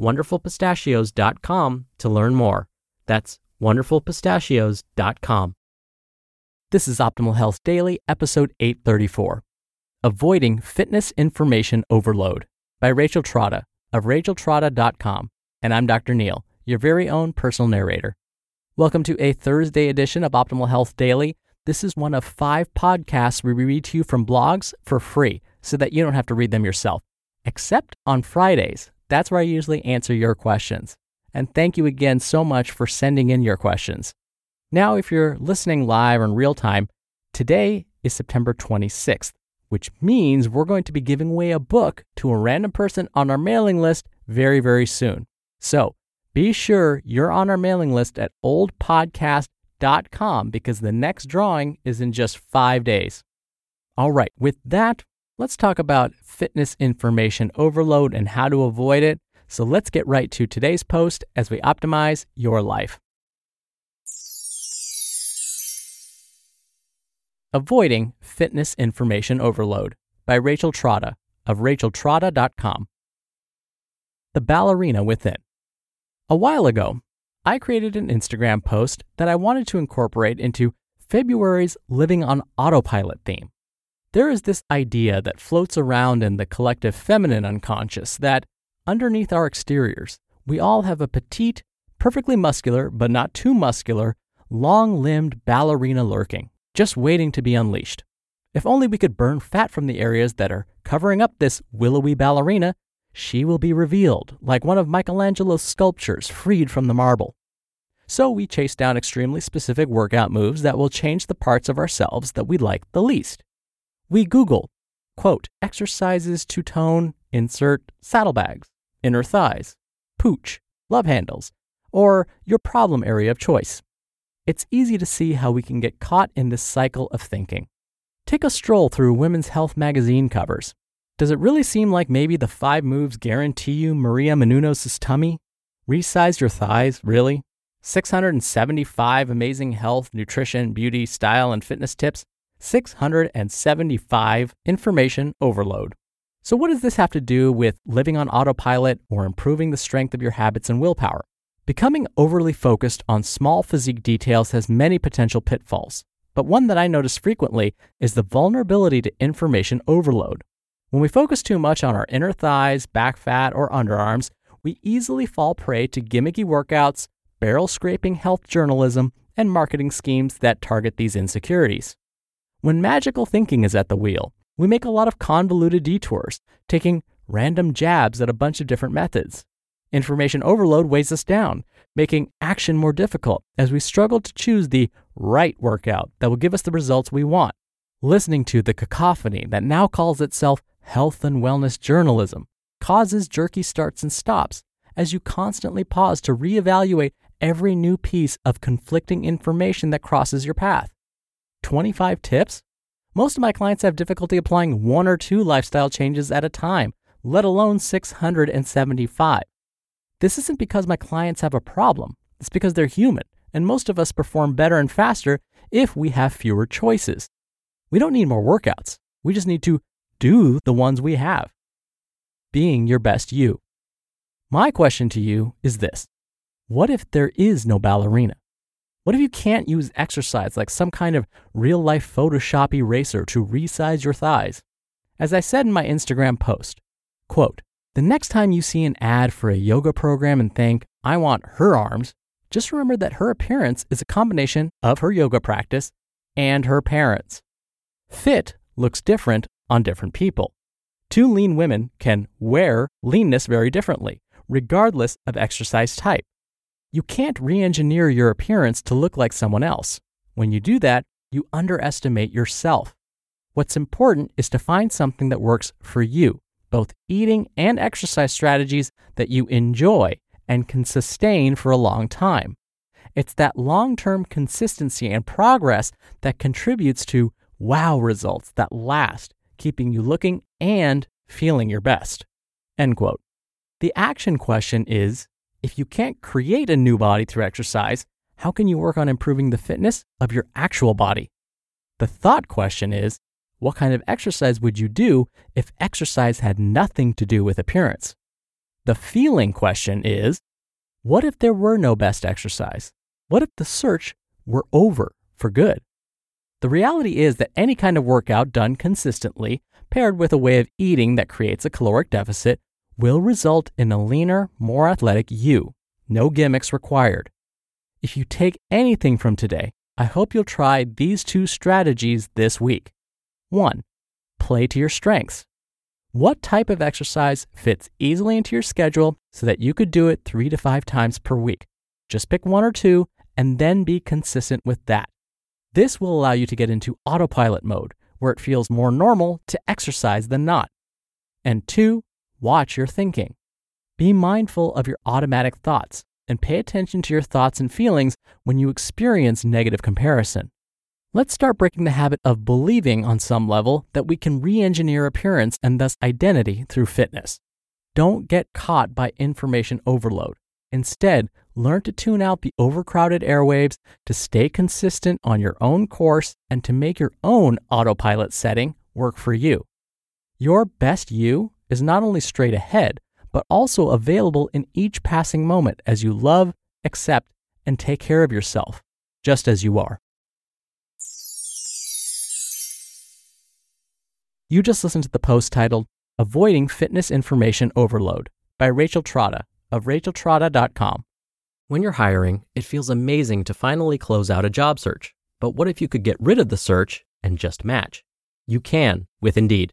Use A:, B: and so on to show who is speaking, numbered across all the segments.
A: wonderfulpistachios.com to learn more. That's wonderfulpistachios.com. This is Optimal Health Daily, episode 834 Avoiding Fitness Information Overload by Rachel Trotta of racheltrotta.com. And I'm Dr. Neal, your very own personal narrator. Welcome to a Thursday edition of Optimal Health Daily. This is one of five podcasts we read to you from blogs for free so that you don't have to read them yourself, except on Fridays. That's where I usually answer your questions. And thank you again so much for sending in your questions. Now, if you're listening live or in real time, today is September 26th, which means we're going to be giving away a book to a random person on our mailing list very, very soon. So be sure you're on our mailing list at oldpodcast.com because the next drawing is in just five days. All right, with that, let's talk about fitness information overload and how to avoid it. So let's get right to today's post as we optimize your life. Avoiding Fitness Information Overload by Rachel Trotta of racheltrotta.com. The Ballerina Within. A while ago, I created an Instagram post that I wanted to incorporate into February's Living on Autopilot theme. There is this idea that floats around in the collective feminine unconscious that underneath our exteriors, we all have a petite, perfectly muscular, but not too muscular, long limbed ballerina lurking, just waiting to be unleashed. If only we could burn fat from the areas that are covering up this willowy ballerina she will be revealed like one of Michelangelo's sculptures freed from the marble. So we chase down extremely specific workout moves that will change the parts of ourselves that we like the least. We Google, quote, exercises to tone, insert saddlebags, inner thighs, pooch, love handles, or your problem area of choice. It's easy to see how we can get caught in this cycle of thinking. Take a stroll through Women's Health magazine covers. Does it really seem like maybe the five moves guarantee you Maria Menounos' tummy? Resize your thighs, really? 675 amazing health, nutrition, beauty, style, and fitness tips? 675 information overload. So, what does this have to do with living on autopilot or improving the strength of your habits and willpower? Becoming overly focused on small physique details has many potential pitfalls, but one that I notice frequently is the vulnerability to information overload. When we focus too much on our inner thighs, back fat, or underarms, we easily fall prey to gimmicky workouts, barrel scraping health journalism, and marketing schemes that target these insecurities. When magical thinking is at the wheel, we make a lot of convoluted detours, taking random jabs at a bunch of different methods. Information overload weighs us down, making action more difficult as we struggle to choose the right workout that will give us the results we want. Listening to the cacophony that now calls itself health and wellness journalism causes jerky starts and stops as you constantly pause to reevaluate every new piece of conflicting information that crosses your path. 25 tips? Most of my clients have difficulty applying one or two lifestyle changes at a time, let alone 675. This isn't because my clients have a problem, it's because they're human, and most of us perform better and faster if we have fewer choices. We don't need more workouts, we just need to do the ones we have. Being your best you. My question to you is this What if there is no ballerina? What if you can't use exercise like some kind of real life Photoshop eraser to resize your thighs? As I said in my Instagram post, quote, The next time you see an ad for a yoga program and think, I want her arms, just remember that her appearance is a combination of her yoga practice and her parents. Fit looks different on different people. Two lean women can wear leanness very differently, regardless of exercise type. You can't re engineer your appearance to look like someone else. When you do that, you underestimate yourself. What's important is to find something that works for you both eating and exercise strategies that you enjoy and can sustain for a long time. It's that long term consistency and progress that contributes to wow results that last, keeping you looking and feeling your best. End quote. The action question is if you can't create a new body through exercise, how can you work on improving the fitness of your actual body? The thought question is what kind of exercise would you do if exercise had nothing to do with appearance? The feeling question is what if there were no best exercise? What if the search were over for good? The reality is that any kind of workout done consistently, paired with a way of eating that creates a caloric deficit, will result in a leaner, more athletic you. No gimmicks required. If you take anything from today, I hope you'll try these two strategies this week. 1. Play to your strengths. What type of exercise fits easily into your schedule so that you could do it three to five times per week? Just pick one or two and then be consistent with that. This will allow you to get into autopilot mode, where it feels more normal to exercise than not. And two, watch your thinking. Be mindful of your automatic thoughts and pay attention to your thoughts and feelings when you experience negative comparison. Let's start breaking the habit of believing on some level that we can re engineer appearance and thus identity through fitness. Don't get caught by information overload. Instead, learn to tune out the overcrowded airwaves, to stay consistent on your own course, and to make your own autopilot setting work for you. Your best you is not only straight ahead, but also available in each passing moment as you love, accept, and take care of yourself, just as you are. You just listened to the post titled Avoiding Fitness Information Overload by Rachel Trotta of racheltrotta.com. When you're hiring, it feels amazing to finally close out a job search. But what if you could get rid of the search and just match? You can with Indeed.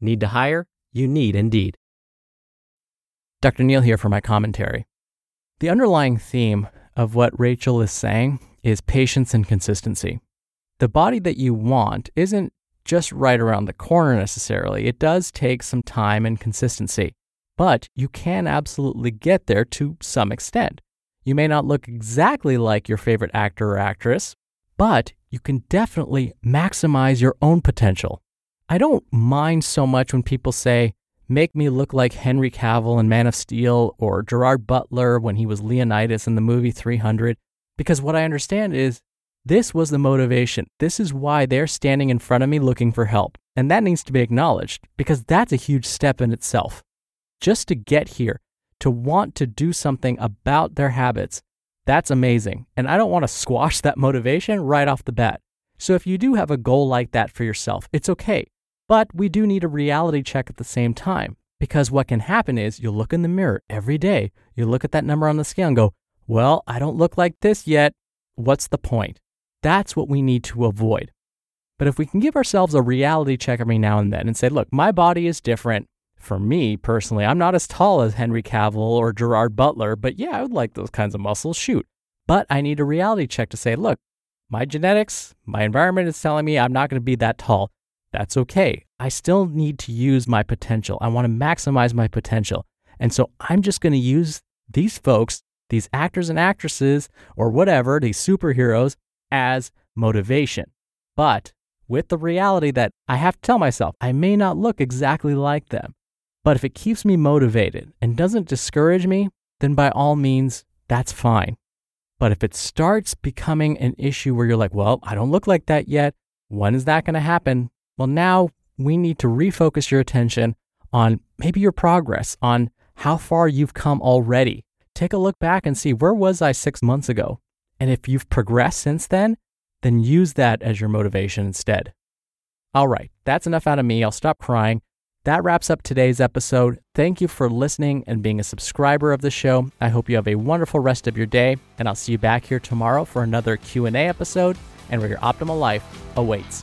A: Need to hire? You need Indeed. Dr. Neal here for my commentary. The underlying theme of what Rachel is saying is patience and consistency. The body that you want isn't just right around the corner necessarily. It does take some time and consistency, but you can absolutely get there to some extent. You may not look exactly like your favorite actor or actress, but you can definitely maximize your own potential. I don't mind so much when people say, make me look like Henry Cavill in Man of Steel or Gerard Butler when he was Leonidas in the movie 300, because what I understand is this was the motivation. This is why they're standing in front of me looking for help. And that needs to be acknowledged because that's a huge step in itself. Just to get here, to want to do something about their habits, that's amazing. And I don't want to squash that motivation right off the bat. So if you do have a goal like that for yourself, it's okay. But we do need a reality check at the same time because what can happen is you'll look in the mirror every day, you look at that number on the scale and go, well, I don't look like this yet. What's the point? That's what we need to avoid. But if we can give ourselves a reality check every now and then and say, look, my body is different. For me personally, I'm not as tall as Henry Cavill or Gerard Butler, but yeah, I would like those kinds of muscles, shoot. But I need a reality check to say, look, my genetics, my environment is telling me I'm not going to be that tall. That's okay. I still need to use my potential. I want to maximize my potential. And so I'm just going to use these folks, these actors and actresses, or whatever, these superheroes, as motivation. But with the reality that I have to tell myself I may not look exactly like them. But if it keeps me motivated and doesn't discourage me, then by all means, that's fine. But if it starts becoming an issue where you're like, well, I don't look like that yet, when is that going to happen? Well, now we need to refocus your attention on maybe your progress, on how far you've come already. Take a look back and see where was I six months ago? And if you've progressed since then, then use that as your motivation instead. All right, that's enough out of me. I'll stop crying. That wraps up today's episode. Thank you for listening and being a subscriber of the show. I hope you have a wonderful rest of your day, and I'll see you back here tomorrow for another Q&A episode and where your optimal life awaits.